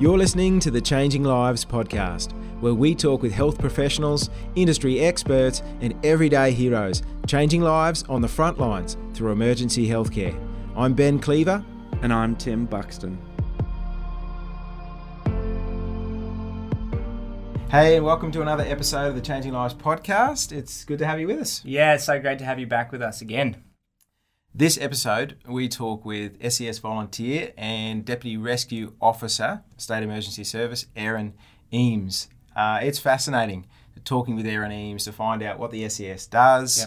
You're listening to the Changing Lives podcast, where we talk with health professionals, industry experts, and everyday heroes, changing lives on the front lines through emergency healthcare. I'm Ben Cleaver. And I'm Tim Buxton. Hey, and welcome to another episode of the Changing Lives podcast. It's good to have you with us. Yeah, it's so great to have you back with us again. This episode, we talk with SES volunteer and Deputy Rescue Officer, State Emergency Service, Erin Eames. Uh, it's fascinating talking with Erin Eames to find out what the SES does,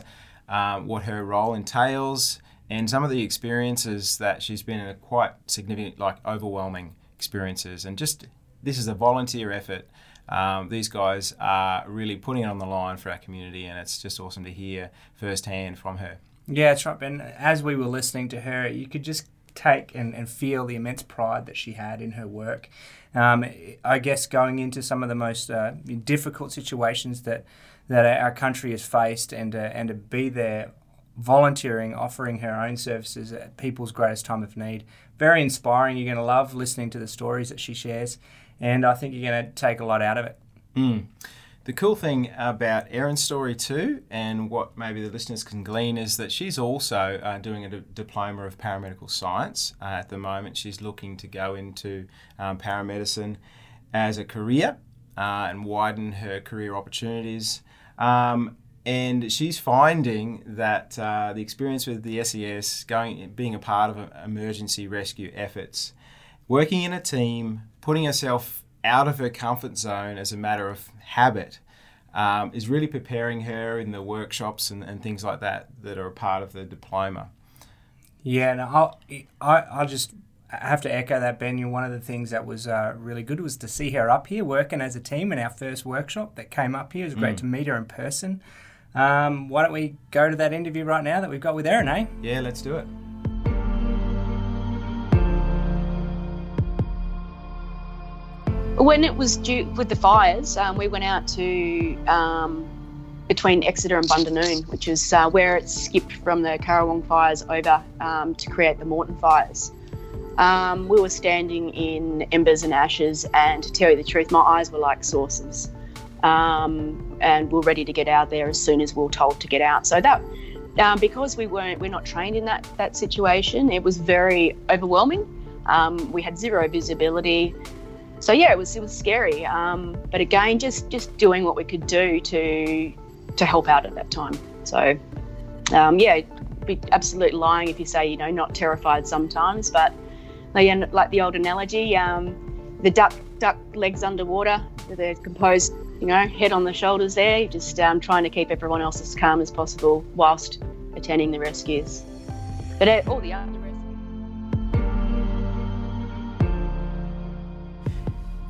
Yep. um, what her role entails, and some of the experiences that she's been in quite significant, like overwhelming experiences. And just this is a volunteer effort. Um, these guys are really putting it on the line for our community, and it's just awesome to hear firsthand from her. Yeah, that's right, And As we were listening to her, you could just take and, and feel the immense pride that she had in her work. Um, I guess going into some of the most uh, difficult situations that that our country has faced, and uh, and to be there volunteering, offering her own services at people's greatest time of need. Very inspiring. You're going to love listening to the stories that she shares, and I think you're going to take a lot out of it. Mm. The cool thing about Erin's story too, and what maybe the listeners can glean, is that she's also uh, doing a d- diploma of paramedical science. Uh, at the moment, she's looking to go into um, paramedicine as a career uh, and widen her career opportunities. Um, and she's finding that uh, the experience with the SES, going, being a part of uh, emergency rescue efforts, working in a team, putting herself out of her comfort zone as a matter of habit um, is really preparing her in the workshops and, and things like that that are a part of the diploma. Yeah, and I'll, I, I'll just have to echo that, Ben. You one of the things that was uh, really good was to see her up here working as a team in our first workshop that came up here. It was great Mm. to meet her in person. Um, why don't we go to that interview right now that we've got with Erin, eh? Yeah, let's do it. When it was due with the fires, um, we went out to um, between Exeter and Bundanoon, which is uh, where it skipped from the Currowan fires over um, to create the Morton fires. Um, we were standing in embers and ashes, and to tell you the truth, my eyes were like saucers. Um, and we are ready to get out there as soon as we were told to get out. So that, um, because we weren't, we're not trained in that that situation, it was very overwhelming. Um, we had zero visibility so yeah, it was it was scary. Um, but again, just just doing what we could do to to help out at that time. So um, yeah, be absolute lying if you say you know not terrified sometimes. But like, like the old analogy, um, the duck duck legs underwater, they're composed. You know, head on the shoulders there, just um, trying to keep everyone else as calm as possible whilst attending the rescues. But uh, all the other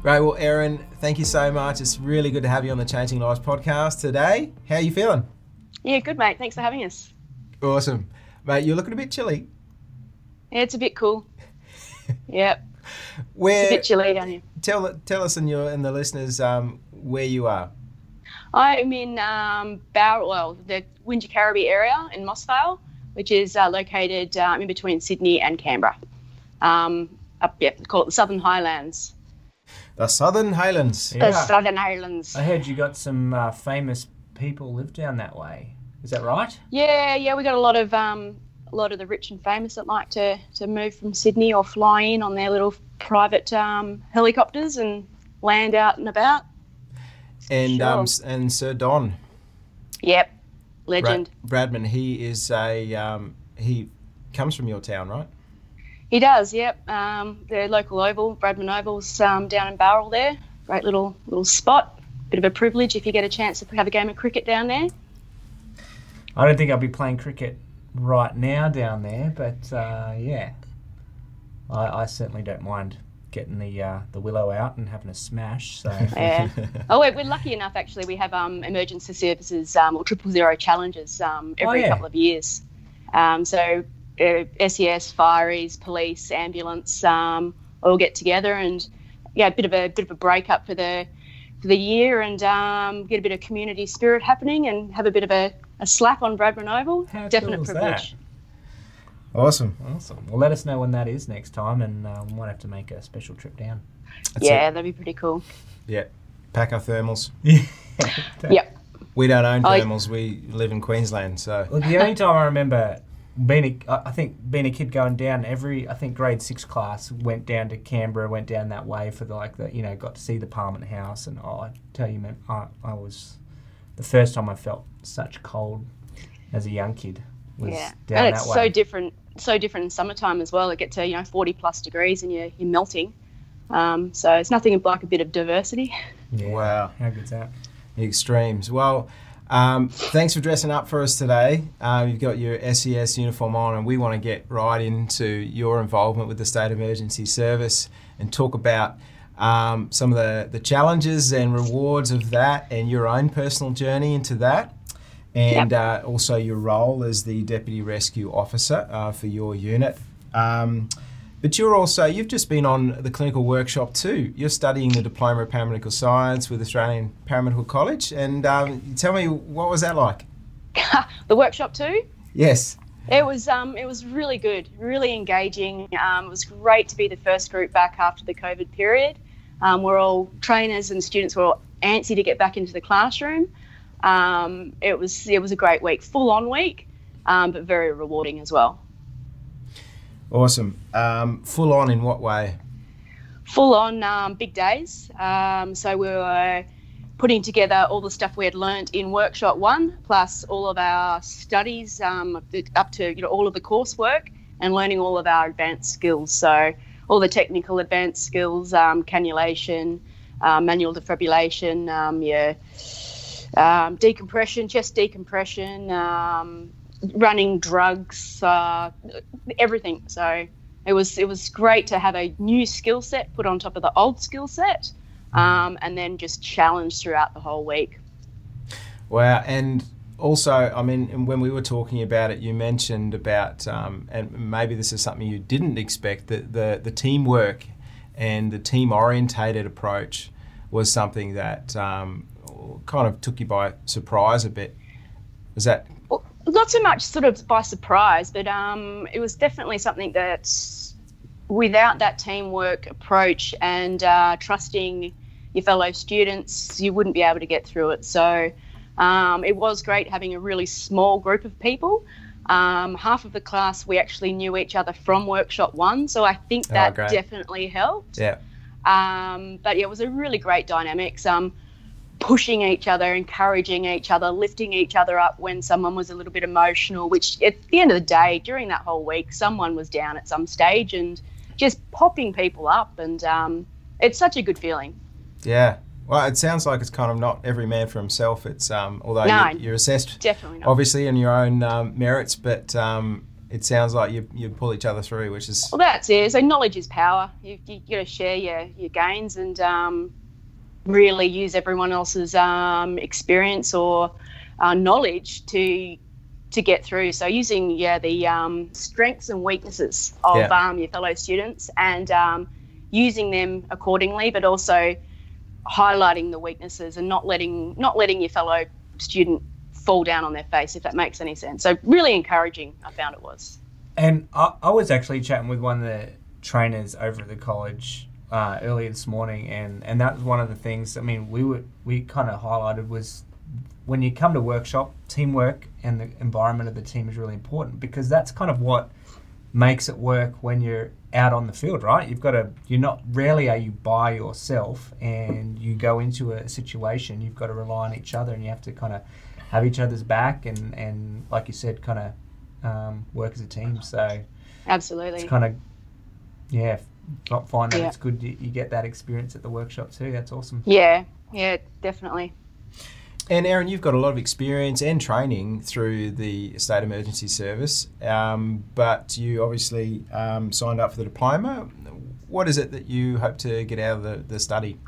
Great. Well, Erin, thank you so much. It's really good to have you on the Changing Lives podcast today. How are you feeling? Yeah, good mate. Thanks for having us. Awesome. Mate, you're looking a bit chilly. Yeah, it's a bit cool. yep. Where It's a bit chilly down here. tell tell us and your and the listeners um, where you are. I'm in um, Bow, well, the Wingecarribee area in Moss Vale, which is uh, located um, in between Sydney and Canberra. Um, up, yeah, call it the Southern Highlands. The Southern Highlands. The Southern Highlands. I heard you got some uh, famous people live down that way. Is that right? Yeah, yeah, we got a lot of um, a lot of the rich and famous that like to, to move from Sydney or fly in on their little private um, helicopters and land out and about. And um, Sure. s- and Sir Don Yep, Brad, legend. Bradman. He is a um, he comes from your town, right? He does, yep. Um, the local oval, Bradman Oval's um, down in Bowral there. Great little little spot. Bit of a privilege if you get a chance to have a game of cricket down there. I don't think I'll be playing cricket right now down there, but uh, yeah, I, I certainly don't mind getting the uh, the willow out and having a smash. So Yeah. oh, we're, we're lucky enough actually. We have um, emergency services um, or triple zero challenges um, every yeah. couple of years. Um, so uh, SES, fireys, police, ambulance um, all get together and yeah, a bit of a bit of a break up for the for the year and um, get a bit of community spirit happening and have a bit of a, a slap on Bradman Oval. How Definite cool is privilege. Awesome. awesome. Well, let us know when that is next time, and uh, we might have to make a special trip down. yeah, that'd be pretty cool. Yeah, pack our thermals. Yep. We don't own I- thermals. We live in Queensland, so Look, the only time I remember being a, I I think being a kid going down every I think grade six class went down to Canberra, went down that way for the like the you know got to see the Parliament House, and oh, I tell you, man, I, I was the first time I felt such cold as a young kid was Yeah, down and that it's way. so different, so different in summertime as well. It gets to you know forty plus degrees and you're you're melting. Um, so it's nothing like a bit of diversity. yeah. Wow. how good's that? the extremes. Well, um, thanks for dressing up for us today. Uh, you've got your SES uniform on, and we want to get right into your involvement with the State Emergency Service and talk about um, some of the, the challenges and rewards of that and your own personal journey into that. And uh, also your role as the Deputy Rescue Officer uh, for your unit. Um, but you're also, you've just been on the clinical workshop too. You're studying the Diploma of Paramedical Science with Australian Paramedical College. And um, tell me, what was that like? the workshop too. Yes. It was um, it was really good, really engaging. Um, it was great to be the first group back after the COVID period. Um, we're all trainers and students were all antsy to get back into the classroom. Um, it was it was a great week, full on week, um, but very rewarding as well. Awesome. Um, full on in what way? Full on um, big days. Um, so we were putting together all the stuff we had learnt in workshop one, plus all of our studies um, up to you know all of the coursework and learning all of our advanced skills. So all the technical advanced skills, um, cannulation, uh, manual defibrillation, um, yeah, um, decompression, chest decompression, um, running drugs, uh, everything. So it was it was great to have a new skill set put on top of the old skill set, um, and then just challenged throughout the whole week. Wow. And also, I mean, when we were talking about it, you mentioned about, um, and maybe this is something you didn't expect, that the, the teamwork and the team orientated approach was something that um, kind of took you by surprise a bit. Was that not so much sort of by surprise, but um, it was definitely something that without that teamwork approach and uh, trusting your fellow students, you wouldn't be able to get through it. So um, it was great having a really small group of people. Um, half of the class we actually knew each other from workshop one, so I think Oh, that great. definitely helped. yeah? Um, but yeah, it was a really great dynamics. Um, pushing each other, encouraging each other, lifting each other up when someone was a little bit emotional. Which at the end of the day, during that whole week, someone was down at some stage, and just popping people up, and um, it's such a good feeling. Yeah. Well, it sounds like it's kind of not every man for himself. It's um, although No. you, you're assessed Definitely not. obviously on your own um, merits, but um, it sounds like you, you pull each other through, which is Well, that's it. So knowledge is power. You you got to share your your gains and um, really use everyone else's um, experience or uh, knowledge to to get through. So using yeah the um, strengths and weaknesses of Yeah. um, your fellow students and um, using them accordingly, but also highlighting the weaknesses and not letting not letting your fellow student fall down on their face if that makes any sense. So really encouraging. I found it was. And I, I was actually chatting with one of the trainers over at the college uh, earlier this morning, and, and that was one of the things. I mean, we were we kind of highlighted was when you come to workshop, teamwork and the environment of the team is really important because that's kind of what makes it work when you're out on the field, right? You've got to, you're not, rarely are you by yourself and you go into a situation, you've got to rely on each other and you have to kind of have each other's back and, and like you said, kind of um, work as a team. So Absolutely. it's kind of, yeah, I find that Yeah. it's good you, you get that experience at the workshop too. That's awesome. Yeah, yeah, definitely. And Erin, you've got a lot of experience and training through the State Emergency Service, um, but you obviously um, signed up for the diploma. What is it that you hope to get out of the, the study?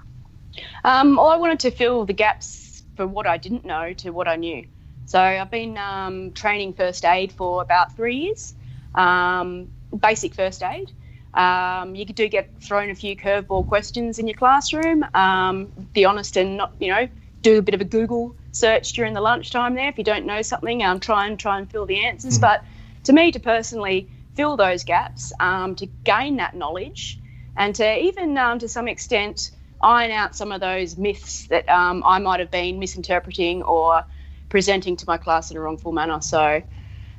Um, well, I wanted to fill the gaps for what I didn't know to what I knew. So I've been um, training first aid for about three years, um, basic first aid. Um, you do get thrown a few curveball questions in your classroom. Um, be honest and not, you know, do a bit of a Google search during the lunchtime there. If you don't know something, um, try and try and fill the answers. But to me, to personally fill those gaps, um, to gain that knowledge, and to even um, to some extent iron out some of those myths that um, I might have been misinterpreting or presenting to my class in a wrongful manner. So,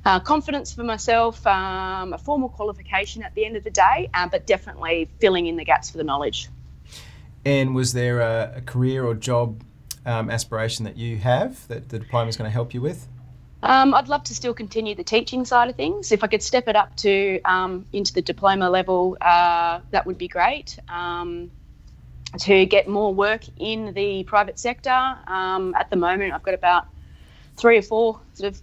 uh, confidence for myself, um, a formal qualification at the end of the day, uh, but definitely filling in the gaps for the knowledge. And was there a, a career or job um, aspiration that you have that the diploma is going to help you with? Um, I'd love to still continue the teaching side of things. If I could step it up to um, into the diploma level, uh, that would be great. Um, to get more work in the private sector. Um, at the moment, I've got about three or four sort of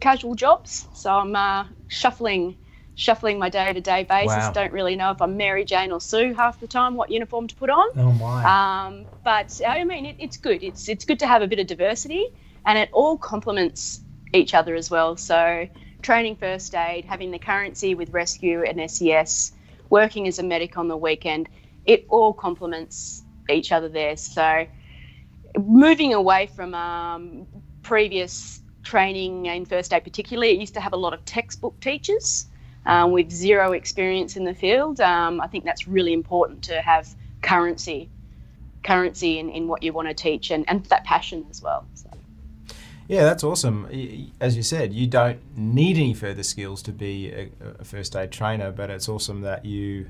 casual jobs, so I'm uh, shuffling shuffling my day to day basis. Wow. Don't really know if I'm Mary Jane or Sue half the time, what uniform to put on. Oh my. Um, but I mean, it, it's good. It's it's good to have a bit of diversity, and it all complements each other as well. So training first aid, having the currency with rescue and SES, working as a medic on the weekend, it all complements each other there. So moving away from um, previous training in first aid, particularly, it used to have a lot of textbook teachers. Um, with zero experience in the field, um, I think that's really important to have currency, currency in, in what you want to teach, and, and that passion as well. So. Yeah, that's awesome. As you said, you don't need any further skills to be a, a first aid trainer, but it's awesome that you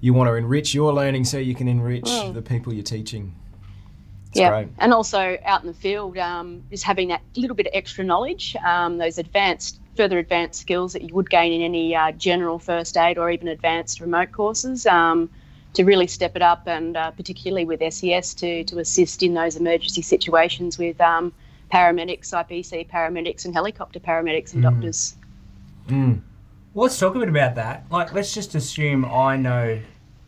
you want to enrich your learning so you can enrich Mm. the people you're teaching. It's yeah, great. and also out in the field, um, just having that little bit of extra knowledge, um, those advanced, further advanced skills that you would gain in any uh, general first aid or even advanced remote courses, um, to really step it up, and uh, particularly with SES to to assist in those emergency situations with um, paramedics, IPC paramedics, and helicopter paramedics and Mm. doctors. Mm. Well, let's talk a bit about that. Like, let's just assume I know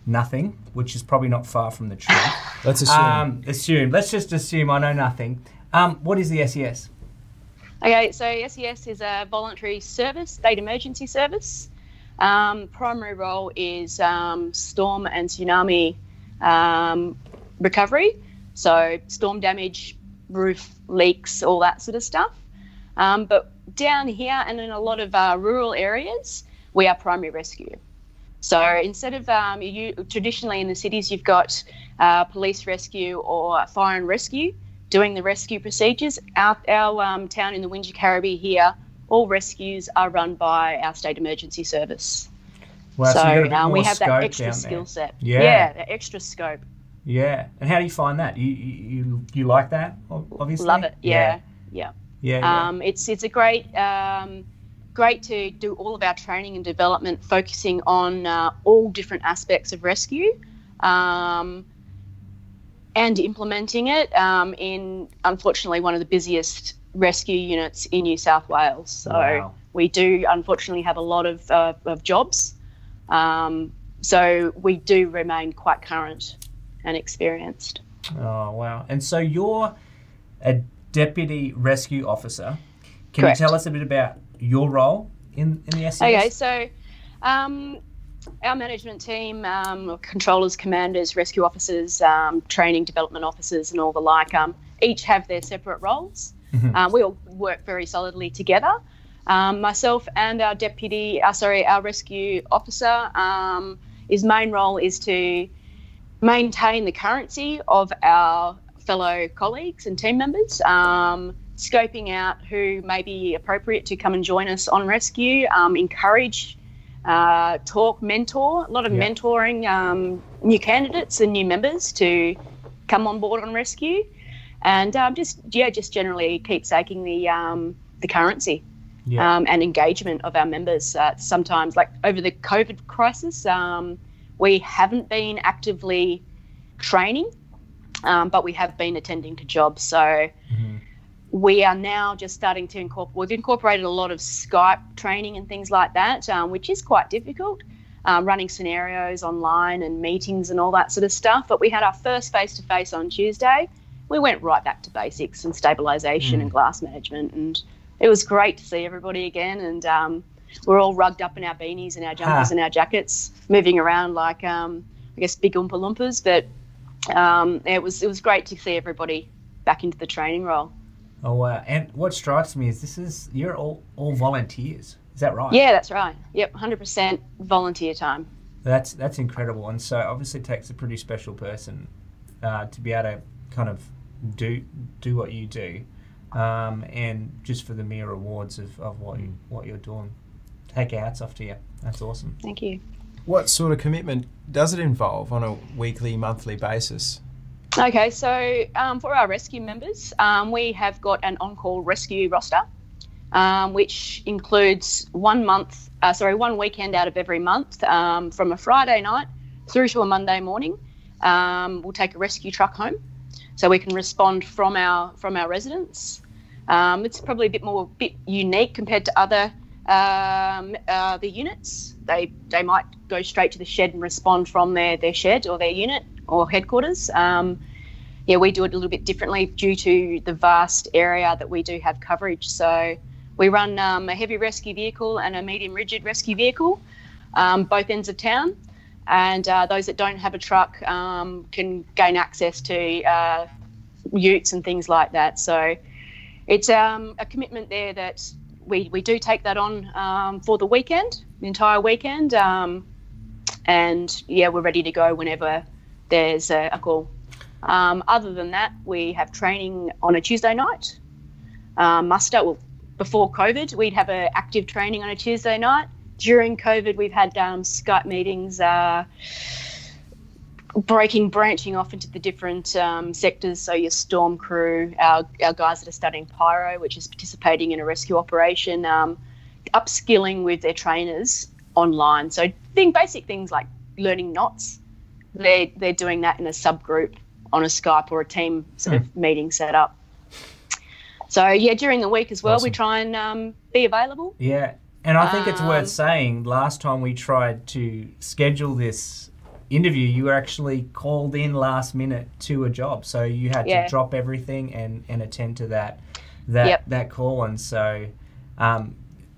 nothing, which is probably not far from the truth. Let's assume. Um, assume. Let's just assume I know nothing. Um, what is the SES? Okay, so SES is a voluntary service, state emergency service. Um, primary role is um, storm and tsunami um, recovery, so storm damage, roof leaks, all that sort of stuff. Um, but down here and in a lot of uh, rural areas, we are primary rescue. So instead of um, you, traditionally in the cities, you've got uh, police rescue or fire and rescue doing the rescue procedures. Our, our um, town in the Wingecarribee here, all rescues are run by our state emergency service. Well, so you got a bit um, we have that extra skill set. Yeah. yeah, that extra scope. Yeah. And how do you find that? You you, you, you like that? Obviously. Love it. Yeah. Yeah. Yeah. Yeah. yeah. Um, it's it's a great um, great to do all of our training and development focusing on uh, all different aspects of rescue um, and implementing it um, in unfortunately one of the busiest rescue units in New South Wales. So Wow. we do unfortunately have a lot of, uh, of jobs. Um, so we do remain quite current and experienced. Oh wow! And so you're a deputy rescue officer. Can Correct. you tell us a bit about your role in in the SES? Okay, so um, our management team, um, controllers, commanders, rescue officers, um, training development officers, and all the like, um, each have their separate roles. Mhm. Um, we all work very solidly together. Um, myself and our deputy, uh, sorry, our rescue officer, um, his main role is to maintain the currency of our fellow colleagues and team members, um, scoping out who may be appropriate to come and join us on rescue, um, encourage, uh, talk, mentor, a lot of Yeah. mentoring um, new candidates and new members to come on board on rescue, and um, just yeah, just generally keep saking the um, the currency Yeah. um, and engagement of our members. Uh, sometimes, like over the COVID crisis, um, we haven't been actively training, um, but we have been attending to jobs. So Mhm. We are now just starting to incorporate. We've incorporated a lot of Skype training and things like that, um, which is quite difficult. Um, running scenarios online and meetings and all that sort of stuff. But we had our first face to face on Tuesday. We went right back to basics and stabilisation Mm. and glass management, and it was great to see everybody again. And um, we're all rugged up in our beanies and our jumpers Ha. and our jackets, moving around like um, I guess big oompa loompas. But um, it was it was great to see everybody back into the training role. Oh wow! And what strikes me is this is you're all all volunteers. Is that right? Yeah, that's right. Yep, 100% volunteer time. That's that's incredible, and so obviously it takes a pretty special person uh, to be able to kind of do do what you do, um, and just for the mere rewards of, of what you, what you're doing. Take our hats off to you. That's awesome. Thank you. What sort of commitment does it involve on a weekly, monthly basis? Okay, so um, for our rescue members, um, we have got an on-call rescue roster, um, which includes one month, uh, sorry, one weekend out of every month, um, from a Friday night through to a Monday morning. Um, we'll take a rescue truck home, so we can respond from our from our residents. Um, it's probably a bit more bit unique compared to other uh, the units. They they might go straight to the shed and respond from their their shed or their unit or headquarters. Um, yeah, we do it a little bit differently due to the vast area that we do have coverage. So we run um, a heavy rescue vehicle and a medium rigid rescue vehicle, um, both ends of town. And uh, those that don't have a truck um, can gain access to uh, utes and things like that. So it's um, a commitment there that we, we do take that on um, for the weekend, the entire weekend. Um, and yeah, we're ready to go whenever there's a, a call. Um, other than that, we have training on a Tuesday night. Um, muster, well, before COVID, we'd have a active training on a Tuesday night. During COVID, we've had um, Skype meetings, uh, breaking, branching off into the different um, sectors. So your storm crew, our, our guys that are studying PIRO, which is participating in a rescue operation, um, upskilling with their trainers online. So being basic things like learning knots, they're, they're doing that in a subgroup on a Skype or a team sort of meeting set up. So yeah, during the week as well, we try and um, be available. Yeah, and I think it's Um, worth saying. Last time we tried to schedule this interview, you were actually called in last minute to a job, so you had Yeah. to drop everything and, and attend to that that Yep. that call. And so, um,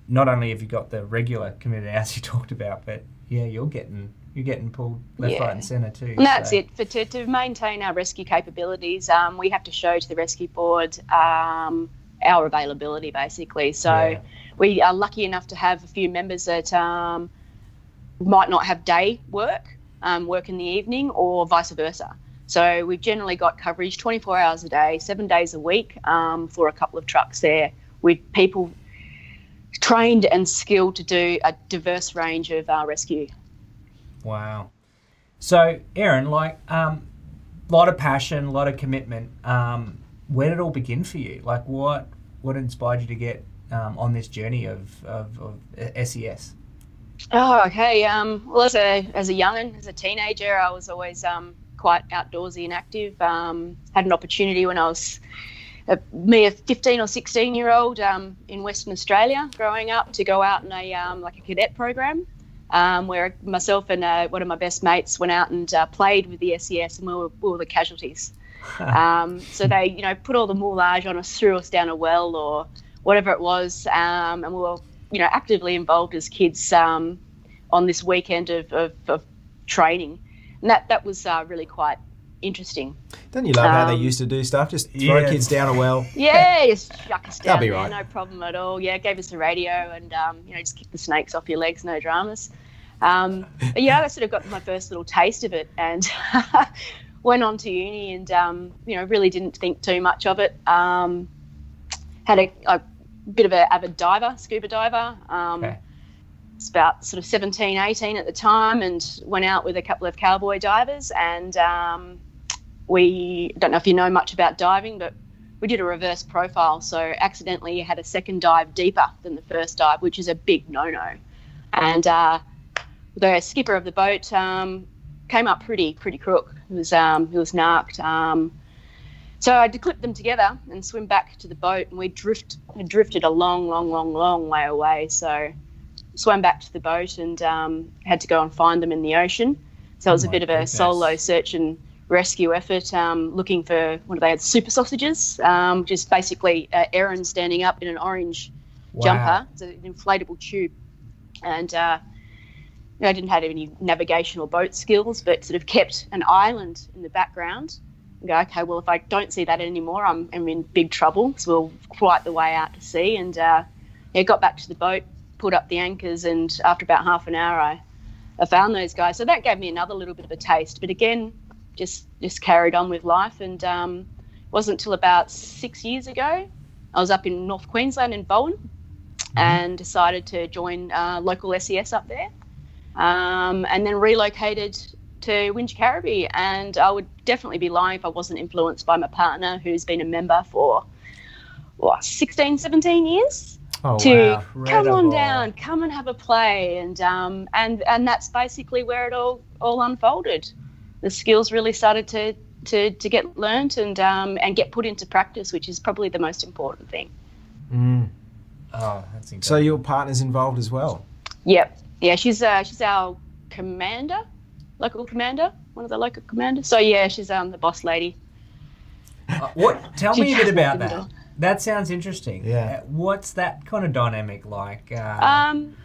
not only have you got the regular community as you talked about, but yeah, you're getting you're getting pulled left, Yeah. right, and centre too. And that's so- it. For to, to maintain our rescue capabilities, um, we have to show to the rescue board um, our availability, basically. So Yeah. we are lucky enough to have a few members that um, might not have day work, um, work in the evening, or vice versa. So we've generally got coverage 24 hours a day, seven days a week um, for a couple of trucks there with people trained and skilled to do a diverse range of uh, rescue. Wow. So, Erin, like, um, a lot of passion, a lot of commitment. Um, where did it all begin for you? Like, what what inspired you to get um, on this journey of, of, of SES? Oh, okay. Um, well, as a as a youngin, as a teenager, I was always um, quite outdoorsy and active. Um, had an opportunity when I was a, me, a fifteen or sixteen year old um, in Western Australia, growing up, to go out in a um, like a cadet program, um, where myself and uh, one of my best mates went out and uh, played with the SES, and we were, we were the casualties. um, so they, you know, put all the moulage on us, threw us down a well or whatever it was, um, and we were, you know, actively involved as kids um, on this weekend of, of, of training, and that that was uh, really quite interesting. Don't you love how they Um, used to do stuff? Just throw Yeah. kids down a well. Yeah, just chuck us down. That'll down be there, right. no problem at all. Yeah, gave us the radio and um, you know just kick the snakes off your legs, no dramas. Um, but yeah, I sort of got my first little taste of it and went on to uni and um, you know really didn't think too much of it. Um, had a, a bit of an avid diver, scuba diver. Um, Okay. It's about sort of 17, 18 at the time, and went out with a couple of cowboy divers. And um, we don't know if you know much about diving, but we did a reverse profile. So accidentally had a second dive deeper than the first dive, which is a big no-no. And uh, the skipper of the boat um, came up pretty pretty crook. He was um, he was narked. Um, so I had to clip them together and swim back to the boat, and we drift had drifted a long, long, long, long way away. So swam back to the boat and um, had to go and find them in the ocean. So it was Oh a bit of a solo search and rescue effort, um, looking for what they had super sausages, um, just basically uh, Aaron standing up in an orange Wow. jumper, it's an inflatable tube, and uh, you know, I didn't have any navigation or boat skills, but sort of kept an island in the background. And go, okay, well, if I don't see that anymore, I'm, I'm in big trouble. So we're quite the way out to sea, and uh, yeah, got back to the boat, put up the anchors, and after about half an hour, I I found those guys. So that gave me another little bit of a taste. But again, just just carried on with life, and um, wasn't until about six years ago I was up in North Queensland in Bowen, mm-hmm. and decided to join uh, local SES up there, um, and then relocated to Wingecarribee. And I would definitely be lying if I wasn't influenced by my partner, who's been a member for what 16, 17 years oh, to wow. come on down, come and have a play, and um, and and that's basically where it all all unfolded. The skills really started to to, to get learnt and um, and get put into practice, which is probably the most important thing. Mm. Oh, that's incredible. So your partner's involved as well. Yep. Yeah, she's uh, she's our commander, local commander, one of the local commanders. So yeah, she's um the boss lady. Uh, what? Tell me a bit about that. That sounds interesting. Yeah. Uh, what's that kind of dynamic like? Uh, um,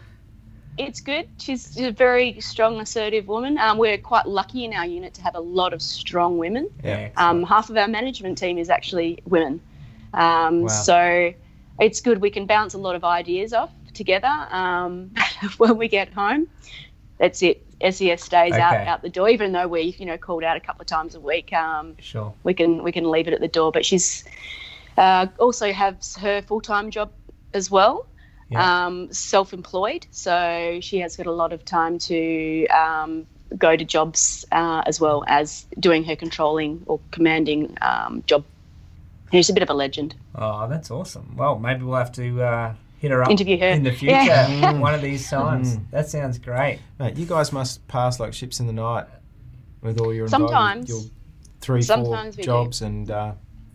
it's good. She's a very strong, assertive woman. Um, we're quite lucky in our unit to have a lot of strong women. Yeah. Um, half of our management team is actually women. Um, Wow. So it's good. We can bounce a lot of ideas off together um, when we get home. That's it. SES stays out Okay. out the door, even though we're you know called out a couple of times a week. Um, Sure. we can we can leave it at the door. But she's uh, also has her full time job as well, Yeah. um, self employed. So she has got a lot of time to um, go to jobs uh, as well as doing her controlling or commanding um, job. She's a bit of a legend. Oh, that's awesome. Well, maybe we'll have to uh, hit her up Interview her. in the future Yeah. one of these times. Mm. That sounds great. Mate, you guys must pass like ships in the night with all your involved- Sometimes. your three, Sometimes we four do. jobs, and uh,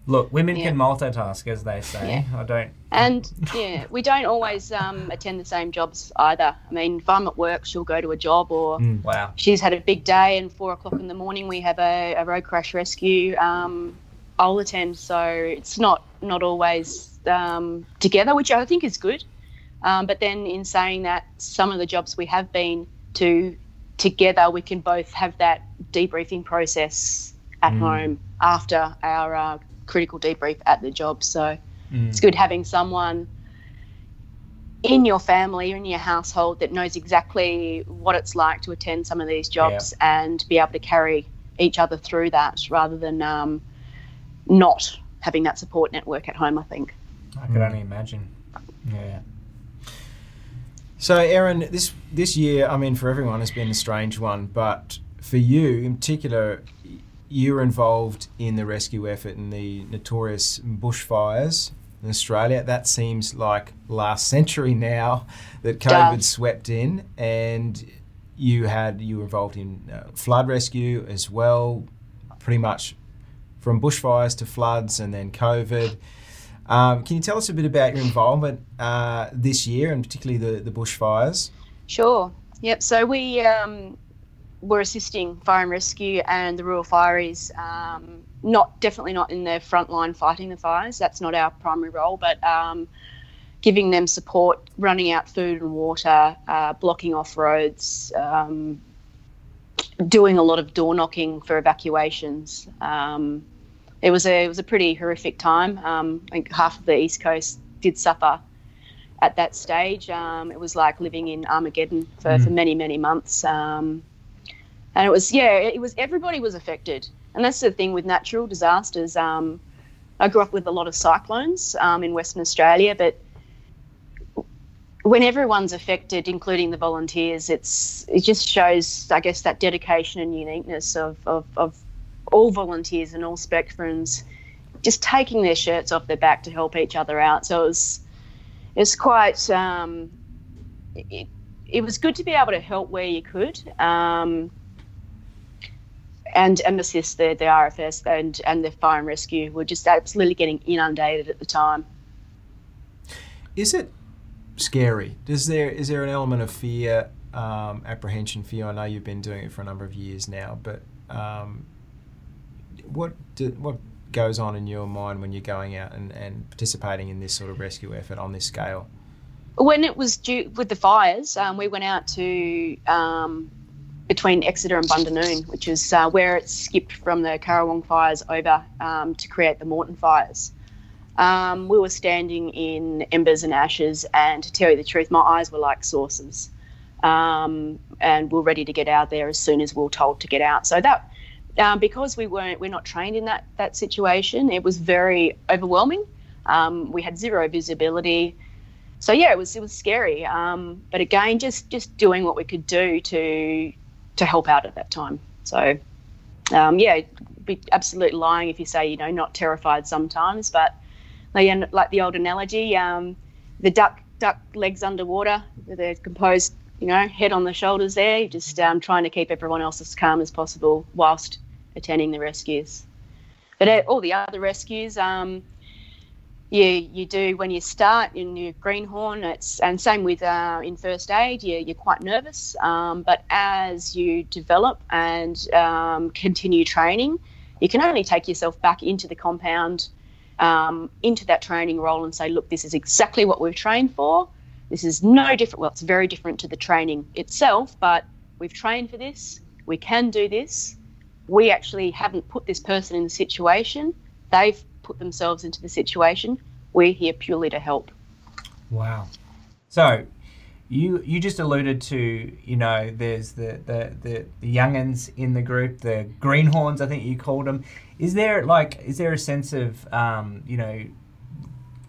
Look, women Yeah. can multitask, as they say. I don't. And yeah, we don't always um, attend the same jobs either. I mean, if I'm at work, she'll go to a job or Mm. Wow. she's had a big day and four o'clock in the morning we have a, a road crash rescue um, i'll attend so it's not not always um, together which i think is good um, but then in saying that some of the jobs we have been to together we can both have that debriefing process at home after our uh, critical debrief at the job so Mm. it's good having someone in your family or in your household that knows exactly what it's like to attend some of these jobs and be able to carry each other through that rather than um, not having that support network at home, I think. I could only imagine. Yeah. So, Erin, this this year, I mean, for everyone, has been a strange one, but for you in particular, you were involved in the rescue effort in the notorious bushfires in Australia. That seems like last century now that COVID swept in, and you had you were involved in uh, flood rescue as well, pretty much from bushfires to floods, and then COVID. Um, can you tell us a bit about your involvement uh, this year, and particularly the, the bushfires? Sure. Yep. So we um, were assisting fire and rescue and the rural fireys. Um, not definitely not in the front line fighting the fires. That's not our primary role, but um, giving them support, running out food and water, uh, blocking off roads, um, doing a lot of door knocking for evacuations. Um, it was a it was a pretty horrific time. Um, I think half of the east coast did suffer at that stage. Um, it was like living in Armageddon for, for many, many months. And it was, yeah, it was, everybody was affected. And that's the thing with natural disasters. Um, I grew up with a lot of cyclones um, in Western Australia, but when everyone's affected, including the volunteers, it's it just shows, I guess, that dedication and uniqueness of, of, of all volunteers and all spectrums just taking their shirts off their back to help each other out. So it was it's quite um, it, it was good to be able to help where you could um, and and assist the, the RFS and and the fire and rescue were just absolutely getting inundated at the time. Is it scary? Does there is there an element of fear, um, apprehension for you? I know you've been doing it for a number of years now, but um, what do, what goes on in your mind when you're going out and, and participating in this sort of rescue effort on this scale? When it was due with the fires, um, we went out to um, between Exeter and Bundanoon, which is uh, where it skipped from the Currowan fires over um, to create the Morton fires. Um, we were standing in embers and ashes, and to tell you the truth, my eyes were like saucers. um, and we're ready to get out there as soon as we're told to get out. So that um, because we weren't we're not trained in that that situation, it was very overwhelming. Um, we had zero visibility. So yeah, it was it was scary. Um, but again, just just doing what we could do to to help out at that time. So um, yeah, be absolutely lying if you say you know not terrified sometimes, but they like, like the old analogy, um, the duck duck legs underwater, they're composed, you know, head on the shoulders there, just um, trying to keep everyone else as calm as possible whilst attending the rescues. But uh, all the other rescues, um, you you do when you start in your greenhorn. It's and same with uh, in first aid. You, you're quite nervous, um, but as you develop and um, continue training, you can only take yourself back into the compound, um, into that training role, and say, look, this is exactly what we've trained for. This is no different. Well, it's very different to the training itself, but we've trained for this. We can do this. We actually haven't put this person in the situation. They've put themselves into the situation. We're here purely to help. Wow. So you you just alluded to you know there's the the the, the youngins in the group the greenhorns I think you called them. Is there like is there a sense of um, you know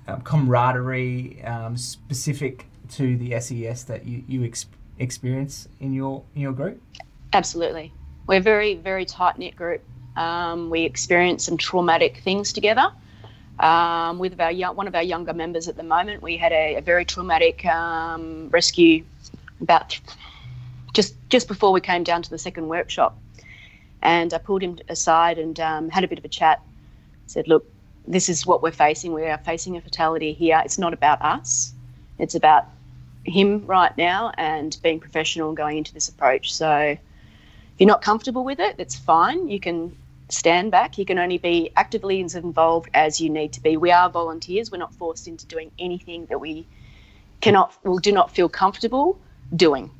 um, camaraderie um, specific to the SES that you you ex- experience in your in your group? Absolutely, we're a very very tight knit group. Um, we experienced some traumatic things together. Um, with our one of our younger members at the moment, we had a, a very traumatic um, rescue about just just before we came down to the second workshop, and I pulled him aside and um, had a bit of a chat. Said, "Look, this is what we're facing. We are facing a fatality here. It's not about us. It's about him right now and being professional and going into this approach. So, if you're not comfortable with it, that's fine. You can stand back. You can only be actively as involved as you need to be. We are volunteers. We're not forced into doing anything that we cannot or do not feel comfortable doing.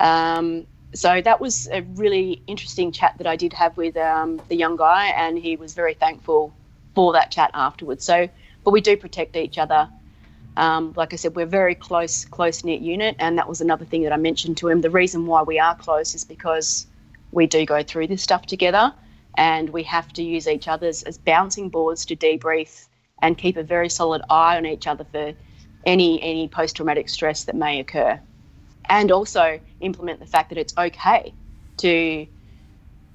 Um, so that was a really interesting chat that I did have with um, the young guy, and he was very thankful for that chat afterwards. So, but we do protect each other. Um, like I said, we're very close, close knit unit, and that was another thing that I mentioned to him. The reason why we are close is because we do go through this stuff together and we have to use each other's as bouncing boards to debrief and keep a very solid eye on each other for any any post traumatic stress that may occur, and also implement the fact that it's okay to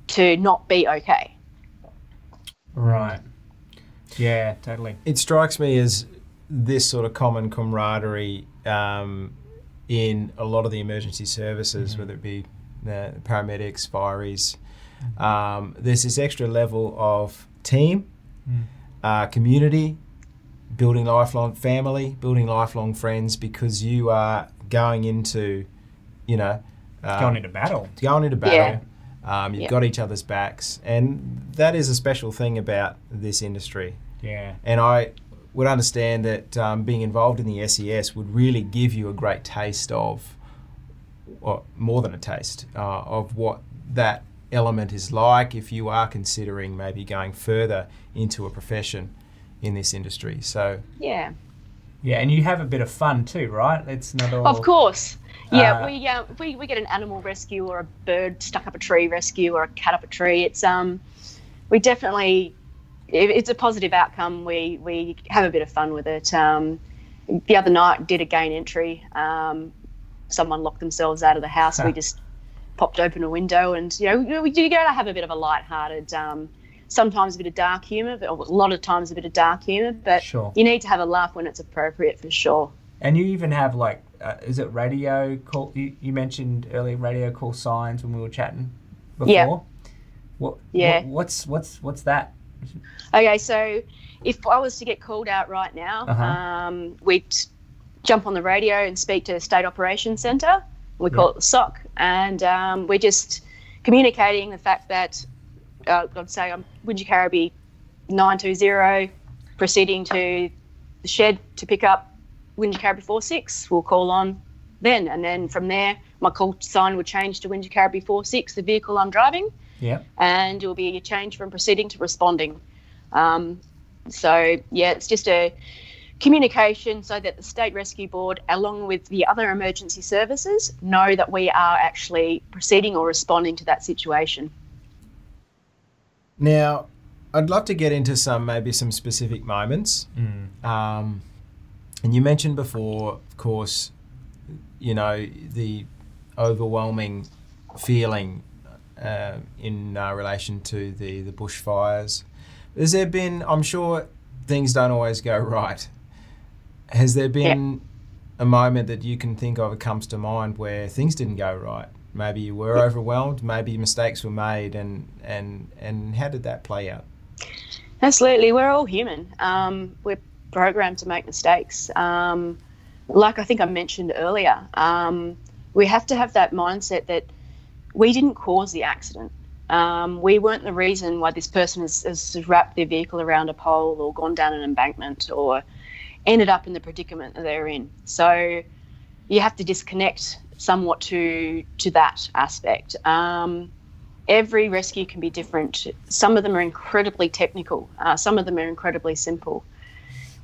to not be okay. Right. Yeah, totally. It strikes me as this sort of common camaraderie um, in a lot of the emergency services, mm-hmm. whether it be the paramedics, fireys, um, there's this extra level of team, mm. uh, community, building lifelong family, building lifelong friends because you are going into, you know, uh, going into battle. Going into battle. Yeah. Um, you've got each other's backs, and that is a special thing about this industry. Yeah. And I would understand that um, being involved in the SES would really give you a great taste of, or more than a taste, uh, of what that element is like if you are considering maybe going further into a profession in this industry. So yeah, yeah, and you have a bit of fun too, right? It's not all. Of course. Yeah, uh, we, uh, we we get an animal rescue or a bird stuck up a tree rescue or a cat up a tree. It's um, we definitely, it's a positive outcome. We we have a bit of fun with it. Um, the other night did a gain entry. Um, someone locked themselves out of the house. we just popped open a window, and you know we do go to have a bit of a light-hearted, um, sometimes a bit of dark humour, but a lot of times a bit of dark humour. But sure. you need to have a laugh when it's appropriate for sure. And you even have like, uh, is it radio call? You, you, mentioned earlier radio call signs when we were chatting before. Yeah. What, yeah. What, what's what's what's that? Okay, so if I was to get called out right now, uh-huh. um, we'd jump on the radio and speak to the State Operations Centre. We call it the SOC, and um, we're just communicating the fact that uh, I'd say I'm Wingecarribee 920, proceeding to the shed to pick up Wingecarribee 46. We'll call on then, and then from there, my call sign would change to Wingecarribee 46, the vehicle I'm driving. Yeah. And it will be a change from proceeding to responding. Um, so yeah, it's just a communication so that the State Rescue Board, along with the other emergency services, know that we are actually proceeding or responding to that situation. Now, I'd love to get into some maybe some specific moments. Um, and you mentioned before, of course, you know the overwhelming feeling uh, in uh, relation to the the bushfires. Has there been? I'm sure things don't always go right. Has there been a moment that you can think of that comes to mind where things didn't go right? Maybe you were overwhelmed. Maybe mistakes were made, and and and how did that play out? Absolutely, we're all human. Um, we're programmed to make mistakes. Um, like I think I mentioned earlier, um, we have to have that mindset that we didn't cause the accident. Um, we weren't the reason why this person has, has wrapped their vehicle around a pole or gone down an embankment or ended up in the predicament that they're in. So you have to disconnect somewhat to to that aspect. Um, every rescue can be different. Some of them are incredibly technical. Uh, some of them are incredibly simple.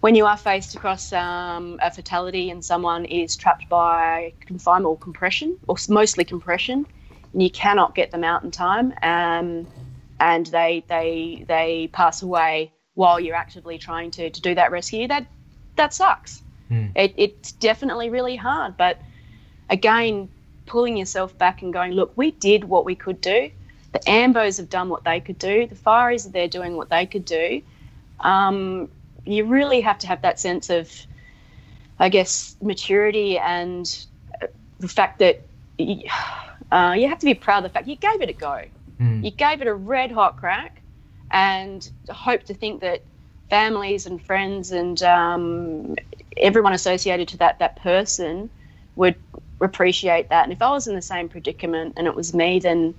When you are faced across um, a fatality and someone is trapped by confinement or compression, or mostly compression, and you cannot get them out in time, um, and they they they pass away while you're actively trying to, to do that rescue, that that sucks. It, it's definitely really hard, but again, pulling yourself back and going, look, we did what we could do. The Ambos have done what they could do. The Fireys are there doing what they could do. Um, you really have to have that sense of, I guess, maturity and uh, the fact that you, uh, you have to be proud of the fact you gave it a go. You gave it a red hot crack and hope to think that families and friends and um, everyone associated to that that person would appreciate that. And if I was in the same predicament and it was me, then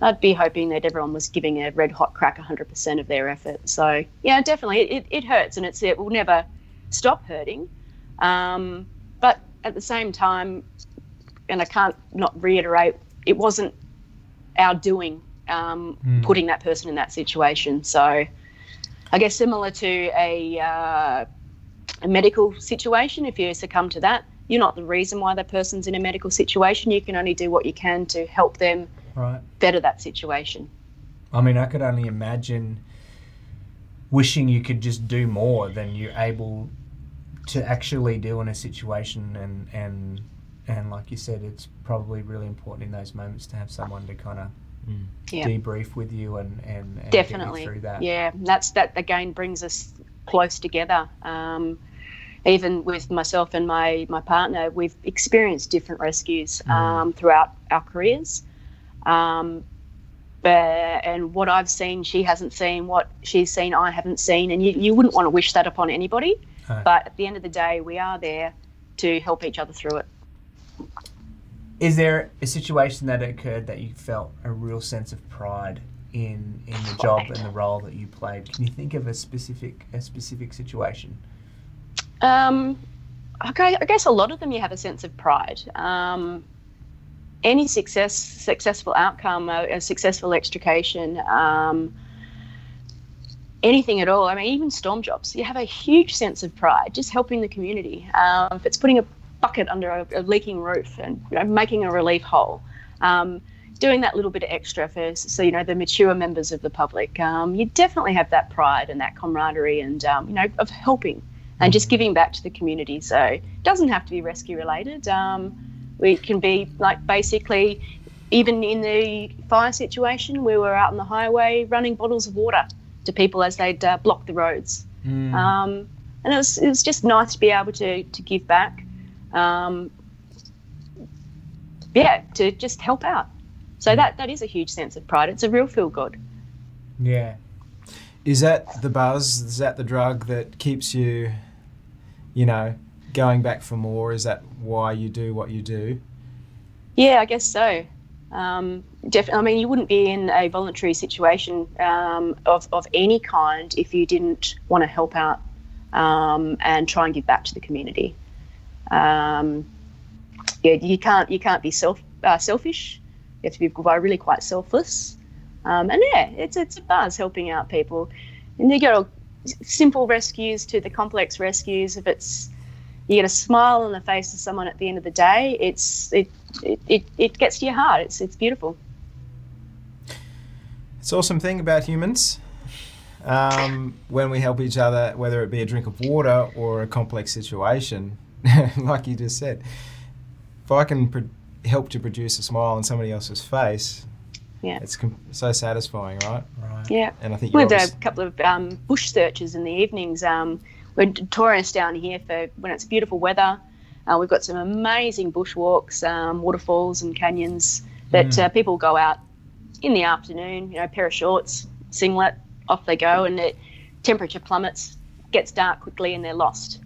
I'd be hoping that everyone was giving a red hot crack 100% of their effort. So yeah, definitely, it, it hurts and it's it will never stop hurting. Um, but at the same time, and I can't not reiterate, it wasn't our doing um, putting that person in that situation. So I guess similar to a, uh, a medical situation, if you succumb to that, you're not the reason why that person's in a medical situation. You can only do what you can to help them Right. better that situation. I mean, I could only imagine wishing you could just do more than you're able to actually do in a situation and and and like you said it's probably really important in those moments to have someone to kind of Yeah. debrief with you and and, and Definitely. through that Yeah, that's that again brings us close together. Um, even with myself and my my partner, we've experienced different rescues um, throughout our careers. Um, but, and what I've seen, she hasn't seen. What she's seen, I haven't seen. And you, you wouldn't want to wish that upon anybody. No. But at the end of the day, we are there to help each other through it. Is there a situation that occurred that you felt a real sense of pride in in the job and the role that you played can you think of a specific a specific situation Um, okay, I guess a lot of them you have a sense of pride. Um, any success, successful outcome, a, a successful extrication, um, anything at all. I mean, even storm jobs, you have a huge sense of pride just helping the community. Um, if it's putting a bucket under a, a leaking roof and you know, making a relief hole. Um, doing that little bit of extra for so you know the mature members of the public um, you definitely have that pride and that camaraderie and um, you know of helping and just giving back to the community. So it doesn't have to be rescue related. Um, we can be like basically even in the fire situation we were out on the highway running bottles of water to people as they'd uh, block the roads. Um, and it was, it was just nice to be able to, to give back um, yeah to just help out so that, that is a huge sense of pride it's a real feel good yeah Is that the buzz? Is that the drug that keeps you, you know, going back for more? Is that why you do what you do? Yeah, I guess so. Um, definitely. I mean, you wouldn't be in a voluntary situation um, of, of any kind if you didn't want to help out um, and try and give back to the community. Um, yeah, you can't you can't be self uh, selfish. You have to be really quite selfless. Um, and yeah, it's it's a buzz helping out people, and you to simple rescues to the complex rescues. If it's you get a smile on the face of someone at the end of the day, it's it it, it, it gets to your heart. It's it's beautiful. It's awesome thing about humans. Um, when we help each other, whether it be a drink of water or a complex situation, like you just said, if I can pro- help to produce a smile on somebody else's face, Yeah. it's com- so satisfying, right? Right. Yeah. And I think We you're did a couple of um, bush searches in the evenings. Um, we're touring us down here for when it's beautiful weather. Uh, we've got some amazing bushwalks, um, waterfalls, and canyons that uh, people go out in the afternoon. You know, pair of shorts, singlet, off they go, and the temperature plummets, gets dark quickly, and they're lost.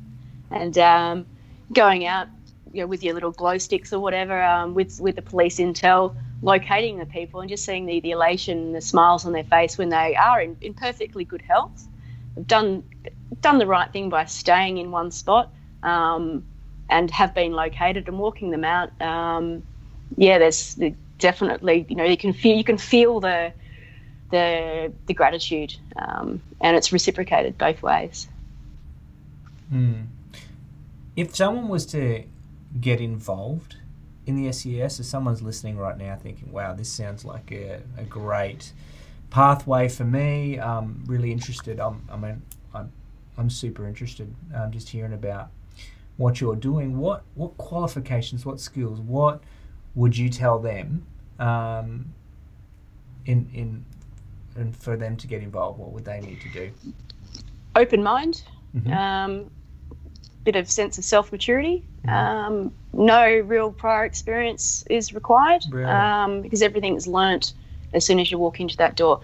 And um, going out, you know, with your little glow sticks or whatever, um, with with the police intel, locating the people and just seeing the, the elation the smiles on their face when they are in, in perfectly good health. They've done done the right thing by staying in one spot um, and have been located and walking them out. Um, yeah, there's the, definitely you know you can feel you can feel the the the gratitude um, and it's reciprocated both ways. If someone was to get involved in the SES, if someone's listening right now thinking, wow, this sounds like a, a great pathway for me, I'm really interested. I'm, I mean, I'm, I'm super interested um, just hearing about what you're doing. What, what qualifications, what skills, what would you tell them um, in, in, and for them to get involved? What would they need to do? Open mind, Mhm. um, bit of sense of self maturity. Um, no real prior experience is required Brilliant. um, because everything is learnt as soon as you walk into that door.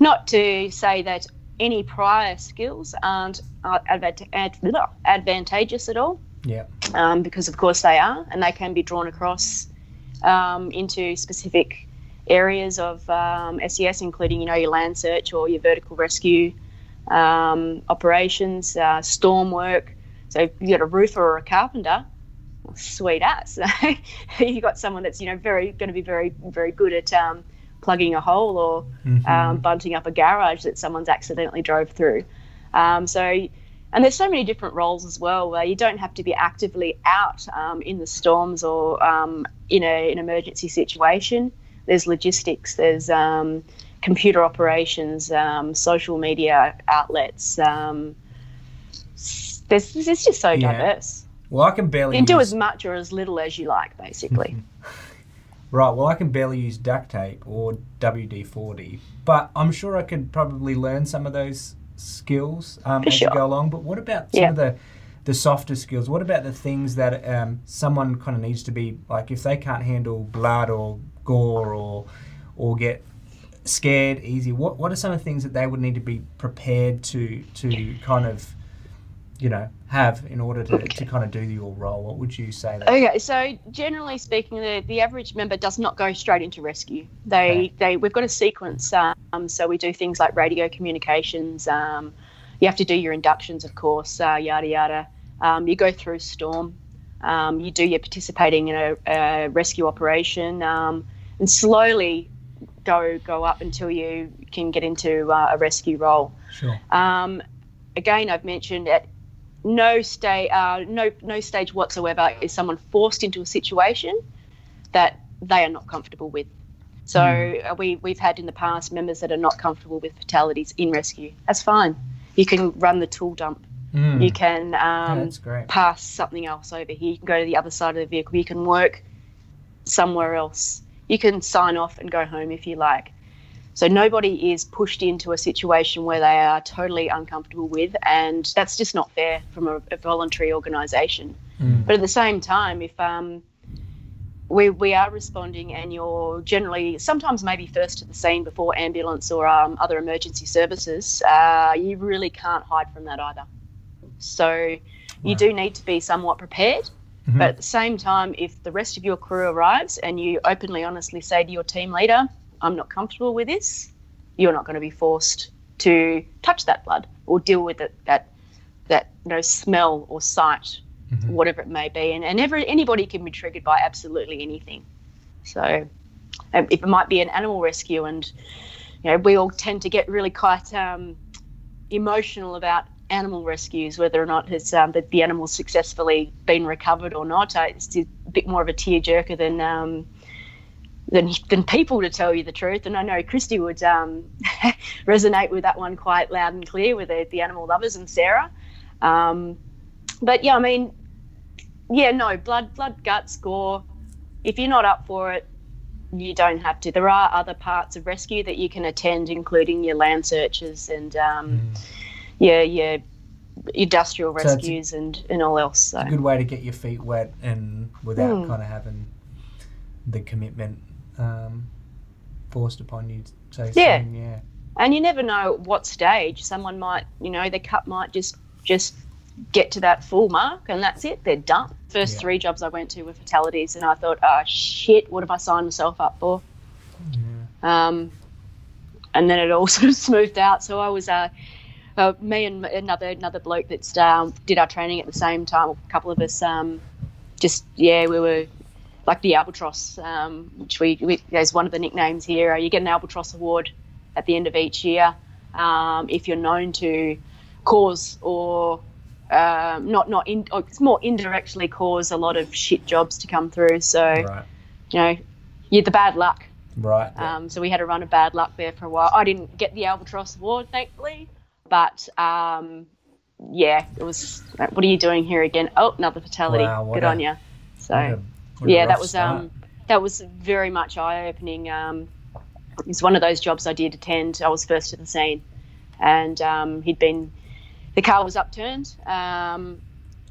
Not to say that any prior skills aren't ad- advantageous at all, Yeah. um, because of course they are, and they can be drawn across um, into specific areas of um, SES, including you know your land search or your vertical rescue um, operations, uh, storm work. So if you got a roofer or a carpenter, well, sweet ass. you got someone that's you know very going to be very very good at um, plugging a hole or um, bunting up a garage that someone's accidentally drove through. Um, so, and there's so many different roles as well where you don't have to be actively out um, in the storms or um, in a, an emergency situation. There's logistics, there's um, computer operations, um, social media outlets. There's, it's just so Yeah. diverse. Well, I can barely You can do as much or as little as you like, basically. Right, well, I can barely use duct tape or WD 40, but I'm sure I could probably learn some of those skills um, as you go along. But what about some Yeah. of the, the softer skills? What about the things that um, someone kind of needs to be like if they can't handle blood or gore or, or get scared easy? What, what are some of the things that they would need to be prepared to, to kind of, you know, have in order to, to kind of do your role? What would you say? That, Okay, so generally speaking, the, the average member does not go straight into rescue. They Okay. they we've got a sequence. Um, so we do things like radio communications. Um, you have to do your inductions, of course, uh, yada yada. Um, you go through storm. Um, you do your participating in a, a rescue operation, um, and slowly go go up until you can get into uh, a rescue role. Sure. Um, again, I've mentioned at no stage, uh, no no stage whatsoever is someone forced into a situation that they are not comfortable with. So uh, we we've had in the past members that are not comfortable with fatalities in rescue. That's fine. You can run the tool dump. Mm. You can Yeah, um, great. pass something else over here. You can go to the other side of the vehicle. You can work somewhere else. You can sign off and go home if you like. So nobody is pushed into a situation where they are totally uncomfortable with, and that's just not fair from a, a voluntary organisation. Mm. But at the same time, if um, we we are responding, and you're generally sometimes maybe first to the scene before ambulance or um, other emergency services, uh, you really can't hide from that either. So you do need to be somewhat prepared. Mhm. But at the same time, if the rest of your crew arrives and you openly, honestly say to your team leader, I'm not comfortable with this, you're not going to be forced to touch that blood or deal with it, that, that you know, smell or sight, whatever it may be. And, and every, anybody can be triggered by absolutely anything. So um, if it might be an animal rescue and, you know, we all tend to get really quite um, emotional about animal rescues, whether or not it's um, that the animal's successfully been recovered or not. It's a bit more of a tearjerker than um, than than people, to tell you the truth. And I know Christy would um, resonate with that one quite loud and clear with the, the animal lovers and Sarah. Um, but yeah, I mean, yeah, no blood, blood, guts, gore. If you're not up for it, you don't have to. There are other parts of rescue that you can attend, including your land searches and um, mm. yeah, your industrial rescues so and, and all else. So. It's a good way to get your feet wet and without mm. kind of having the commitment um, forced upon you. So yeah, soon, yeah. And you never know what stage someone might, you know, the cut might just just get to that full mark and that's it. They're done. First yeah. three jobs I went to were fatalities, and I thought, oh shit, what have I signed myself up for? Yeah. Um, and then it all sort of smoothed out. So I was uh, uh, me and another another bloke that um, did our training at the same time. A couple of us, um, just yeah, we were like the albatross, um, which we, we there's one of the nicknames here. You get an albatross award at the end of each year um, if you're known to cause or um, not not in, it's more indirectly cause a lot of shit jobs to come through. So right. you know, you're the bad luck. Right. Um, so we had a run of bad luck there for a while. I didn't get the albatross award, thankfully, but um, yeah, it was. What are you doing here again? Oh, another fatality. Wow, Good a, on you. So yeah, that was um, that was very much eye opening. Um, it's one of those jobs I did attend. I was first to the scene, and um, he'd been the car was upturned. Um,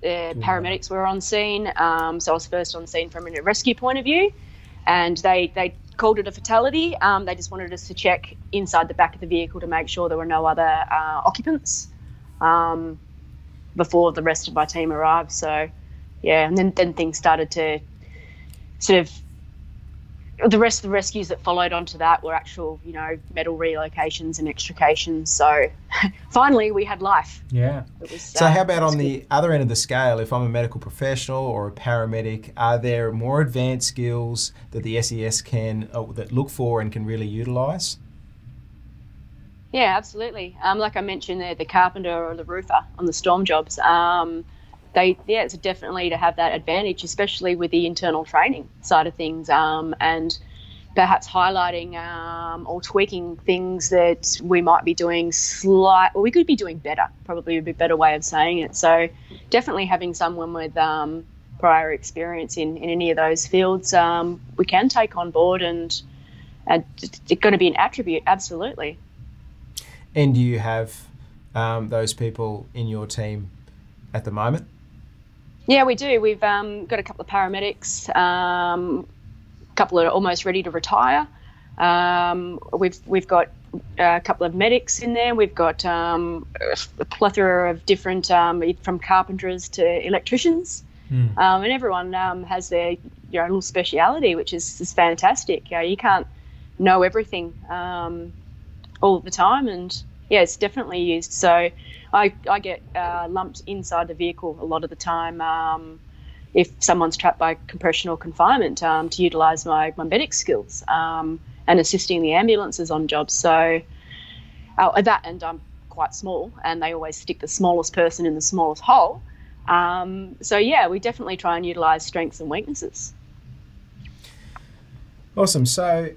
the paramedics were on scene, um, so I was first on scene from a rescue point of view, and they they called it a fatality. Um, they just wanted us to check inside the back of the vehicle to make sure there were no other uh, occupants um, before the rest of my team arrived. So yeah, and then then things started to sort of the rest of the rescues that followed onto that were actual, you know, metal relocations and extrications. So finally, we had life. Yeah. Was, so, uh, how about on good. the other end of the scale? If I'm a medical professional or a paramedic, are there more advanced skills that the SES can uh, that look for and can really utilise? Yeah, absolutely. Um, like I mentioned, there, the carpenter or the roofer on the storm jobs. Um, they yeah, it's definitely to have that advantage, especially with the internal training side of things, um, and perhaps highlighting um, or tweaking things that we might be doing slight, or we could be doing better. Probably would be a better way of saying it. So definitely having someone with um, prior experience in, in any of those fields, um, we can take on board, and, and it's going to be an attribute, absolutely. And do you have um, those people in your team at the moment? Yeah, we do. We've um, got a couple of paramedics, um, a couple are almost ready to retire. Um, we've we've got a couple of medics in there. We've got um, a plethora of different, um, from carpenters to electricians, mm. and everyone has their you know, little speciality, which is, is fantastic. You, know, you can't know everything all the time, and yeah, it's definitely used. So I, I get uh, lumped inside the vehicle a lot of the time um, if someone's trapped by compression or confinement um, to utilise my, my medic skills um, and assisting the ambulances on jobs. So uh, that, and I'm quite small, and they always stick the smallest person in the smallest hole. Um, so yeah, we definitely try and utilise strengths and weaknesses. Awesome. So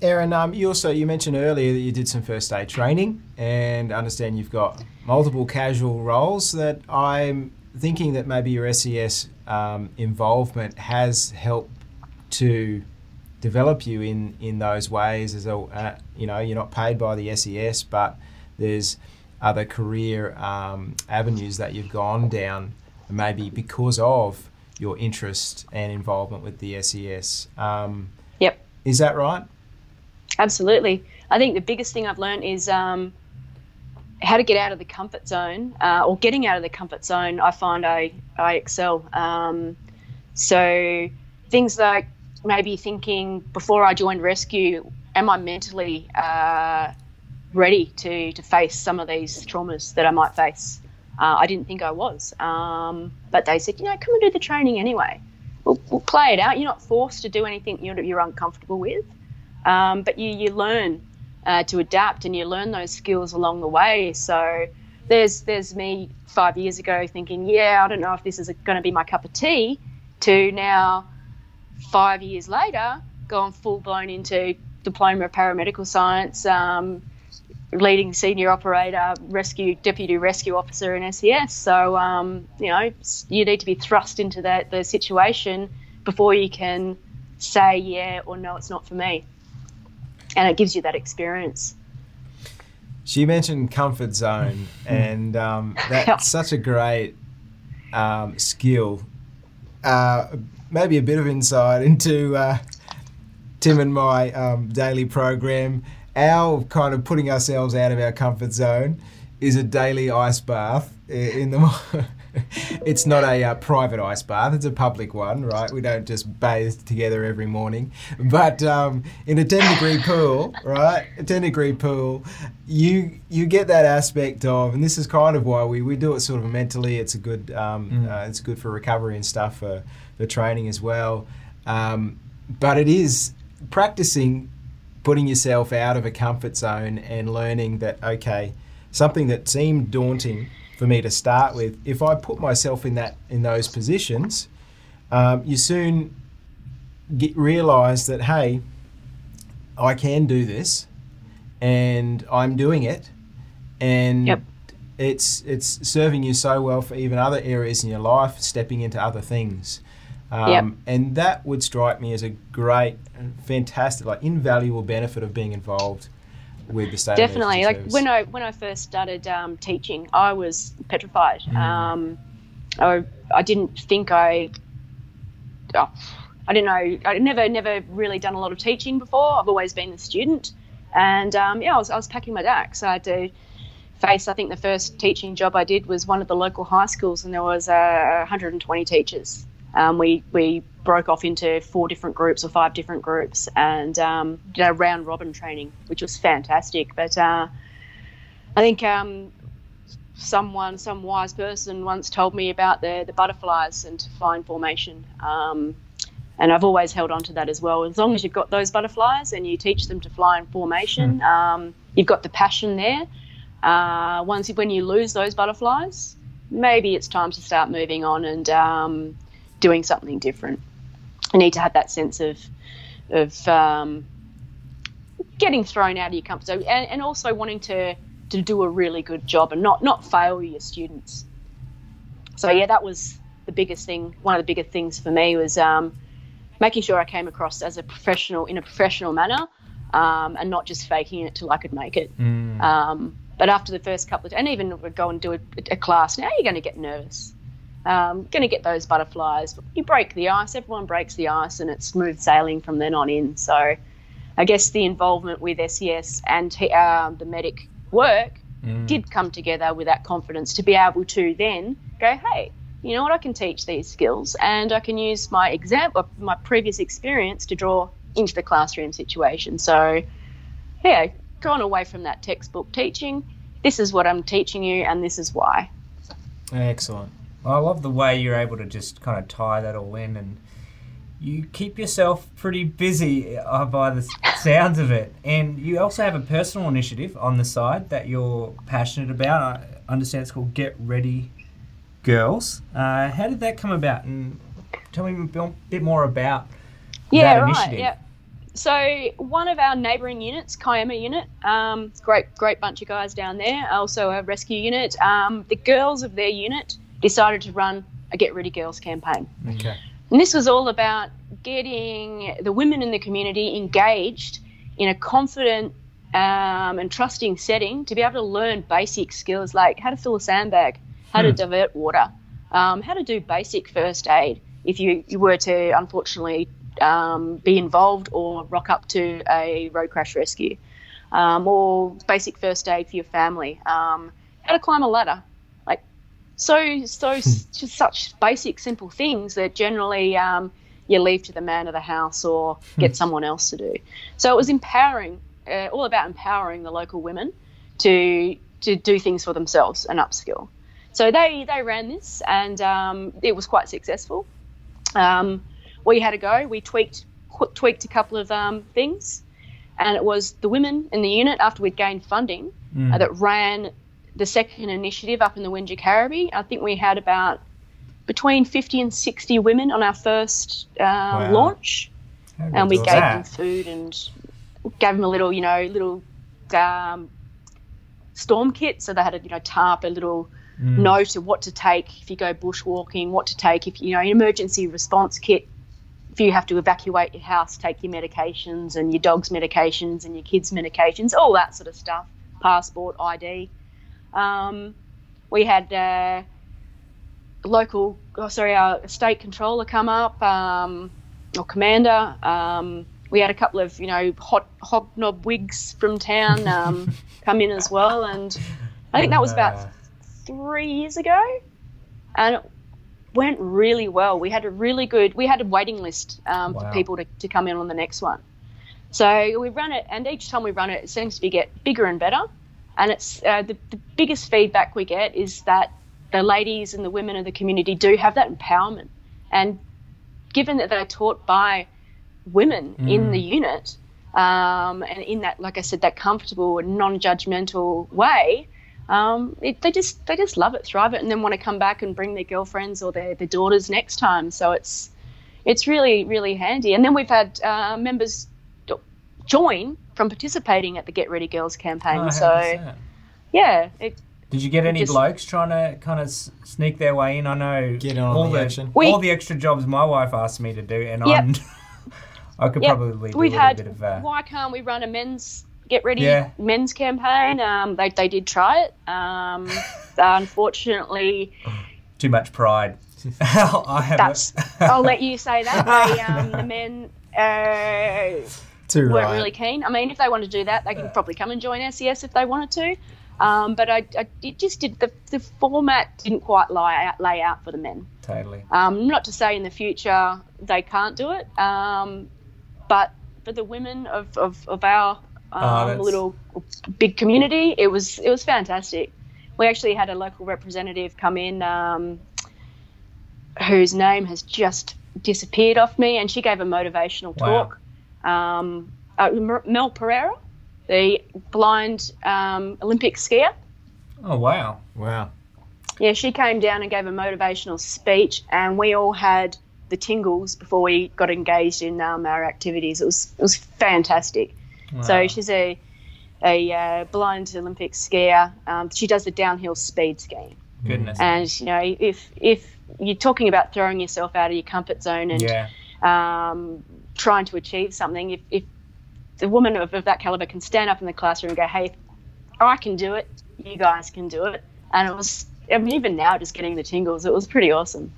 Erin, um, you also you mentioned earlier that you did some first aid training, and I understand you've got multiple casual roles. That I'm thinking that maybe your SES um, involvement has helped to develop you in in those ways. As a uh, you know, you're not paid by the SES, but there's other career um, avenues that you've gone down, maybe because of your interest and involvement with the SES. Um, yep. Is that right? Absolutely. I think the biggest thing I've learned is um, how to get out of the comfort zone uh, or getting out of the comfort zone. I find I, I excel. Um, so things like maybe thinking before I joined rescue, am I mentally uh, ready to, to face some of these traumas that I might face? Uh, I didn't think I was. Um, but they said, you know, come and do the training anyway. We'll, we'll play it out. You're not forced to do anything you're, you're uncomfortable with. Um, but you, you learn uh, to adapt, and you learn those skills along the way. So there's there's me five years ago thinking, yeah, I don't know if this is going to be my cup of tea, to now five years later gone full blown into diploma of paramedical science. Um, leading senior operator, rescue deputy rescue officer in SES. So um, you know you need to be thrust into that the situation before you can say yeah or no, it's not for me, and it gives you that experience. She mentioned comfort zone, and um, that's such a great um, skill. Uh, maybe a bit of insight into uh, Tim and my um, daily program our kind of putting ourselves out of our comfort zone is a daily ice bath in the. it's not a uh, private ice bath; it's a public one, right? We don't just bathe together every morning, but um, in a ten degree pool, right? A ten degree pool, you you get that aspect of, and this is kind of why we, we do it sort of mentally. It's a good um, mm. uh, it's good for recovery and stuff for for training as well. Um, but it is practicing putting yourself out of a comfort zone and learning that okay, something that seemed daunting for me to start with, if I put myself in that in those positions, um, you soon get realize that hey, I can do this, and I'm doing it, and yep. it's it's serving you so well for even other areas in your life, stepping into other things. Um, yep. And that would strike me as a great, fantastic, like invaluable benefit of being involved with the state. Definitely, like service. when I when I first started um, teaching, I was petrified. Mm. Um, I, I didn't think I. Oh, I didn't know. I'd never never really done a lot of teaching before. I've always been a student, and um, yeah, I was I was packing my ducks. I had to face. I think the first teaching job I did was one of the local high schools, and there was uh, 120 teachers um, we we broke off into four different groups or five different groups and um, did a round robin training, which was fantastic. But uh, I think um, someone, some wise person, once told me about the the butterflies and to fly formation. Um, and I've always held on to that as well. As long as you've got those butterflies and you teach them to fly in formation, mm. you've got the passion there. Uh, once when you lose those butterflies, maybe it's time to start moving on and um, doing something different. You need to have that sense of of um, getting thrown out of your comfort zone and, and also wanting to to do a really good job and not not fail your students. So yeah, that was the biggest thing. One of the biggest things for me was um, making sure I came across as a professional in a professional manner, um, and not just faking it till I could make it. Mm. Um, but after the first couple of, and even go and do a, a class, now you're going to get nervous um, going to get those butterflies. You break the ice, everyone breaks the ice, and it's smooth sailing from then on in. So, I guess the involvement with SES and uh, the medic work mm. did come together with that confidence to be able to then go, hey, you know what, I can teach these skills, and I can use my example, my previous experience to draw into the classroom situation. So, yeah, gone away from that textbook teaching. This is what I'm teaching you, and this is why. Excellent. I love the way you're able to just kind of tie that all in and you keep yourself pretty busy uh, by the sounds of it. And you also have a personal initiative on the side that you're passionate about. I understand it's called Get Ready Girls. Uh, how did that come about? And tell me a bit more about yeah, that initiative. Right, yeah. So one of our neighbouring units, Kiama unit, um, great great bunch of guys down there. Also a rescue unit. Um, the girls of their unit decided to run a Get Ready Girls campaign. Okay. And this was all about getting the women in the community engaged in a confident um, and trusting setting to be able to learn basic skills like how to fill a sandbag, how hmm. to divert water, um, how to do basic first aid if you, you were to unfortunately um, be involved or rock up to a road crash rescue, um, or basic first aid for your family, um, how to climb a ladder, so, so hmm. just such basic, simple things that generally um, you leave to the man of the house or hmm. get someone else to do. So it was empowering, uh, all about empowering the local women to to do things for themselves and upskill. So they they ran this, and um, it was quite successful. Um, we had a go. We tweaked tweaked a couple of um, things, and it was the women in the unit after we'd gained funding Mm. uh, that ran the second initiative up in the Carriby. I think we had about between 50 and 60 women on our first uh, launch, and we gave that? them food and gave them a little, you know, little um, storm kit. So they had a you know tarp, a little Mm. note of what to take if you go bushwalking, what to take if you know an emergency response kit. If you have to evacuate your house, take your medications and your dog's medications and your kids' medications, all that sort of stuff. Passport, ID. Um, we had uh, local, oh, sorry, our state controller come up, um, or commander. Um, we had a couple of, you know, hot hobnob wigs from town um, come in as well, and I think that was about three years ago, and it went really well. We had a really good, we had a waiting list um, Wow. for people to, to come in on the next one. So we run it, and each time we run it, it seems to be get bigger and better. And it's uh, the, the biggest feedback we get is that the ladies and the women of the community do have that empowerment, and given that they're taught by women in the unit, um, and in that, like I said, that comfortable and non-judgmental way, um, it, they just they just love it, thrive it, and then want to come back and bring their girlfriends or their, their daughters next time. So it's it's really really handy. And then we've had uh, members join from participating at the Get Ready Girls campaign. oh, so yeah, it, Did you get any Just- blokes trying to kind of sneak their way in? I know Get on all the the action. We- all the extra jobs my wife asked me to do, and Yep. I'm I could Yep. probably do we've a little had. bit of uh, why can't we run a men's Get Ready Yeah. men's campaign? Um, they they did try it. Um, unfortunately. too much pride. I have That's. I'll let you say that. They, um, the men uh, Too weren't right. really keen. I mean, if they want to do that, they can probably come and join SES if they wanted to. Um, but I, I it just did the the format didn't quite lay out, lay out for the men. totally. Um, not to say in the future they can't do it, um, but for the women of, of, of our Oh, um, little big community, it was it was fantastic. We actually had a local representative come in um, whose name has just disappeared off me, and she gave a motivational Wow. talk. Um, uh, Mel Perrine, the blind um, Olympic skier. Oh wow. Wow. Yeah, she came down and gave a motivational speech, and we all had the tingles before we got engaged in um, our activities. It was it was fantastic. So she's a a uh, blind Olympic skier. Um, she does the downhill speed skiing, Goodness. and you know if if you're talking about throwing yourself out of your comfort zone and yeah. um, trying to achieve something, if, if the woman of, of that caliber can stand up in the classroom and go, "Hey, I can do it. You guys can do it," and it was. I mean, even now, just getting the tingles, it was pretty awesome.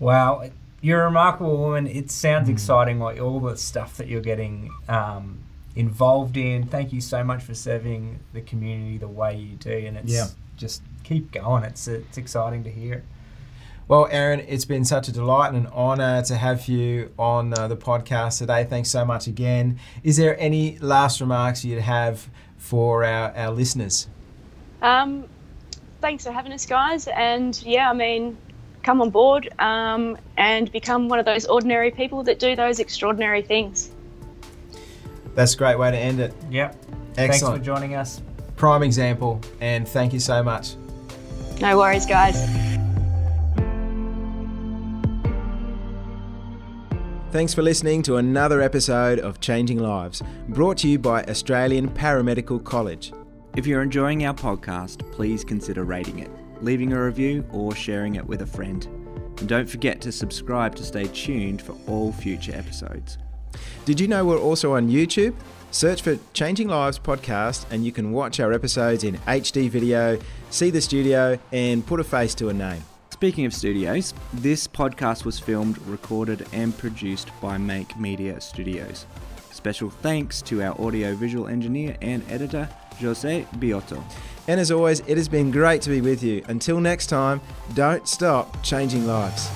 Wow, you're a remarkable woman. It sounds exciting, like all the stuff that you're getting um, involved in. Thank you so much for serving the community the way you do, and it's Yeah. just keep going. It's it's exciting to hear. Well, Erin, it's been such a delight and an honour to have you on uh, the podcast today. Thanks so much again. Is there any last remarks you'd have for our, our listeners? Um, thanks for having us, guys. And yeah, I mean, come on board um, and become one of those ordinary people that do those extraordinary things. That's a great way to end it. Yep. Excellent. Thanks for joining us. Prime example, and thank you so much. No worries, guys. Thanks for listening to another episode of Changing Lives, brought to you by Australian Paramedical College. If you're enjoying our podcast, please consider rating it, leaving a review, or sharing it with a friend. And don't forget to subscribe to stay tuned for all future episodes. Did you know we're also on YouTube? Search for Changing Lives podcast and you can watch our episodes in HD video, see the studio, and put a face to a name. Speaking of studios, this podcast was filmed, recorded, and produced by Make Media Studios. Special thanks to our audio visual engineer and editor, Jose Biotto. And as always, it has been great to be with you. Until next time, don't stop changing lives.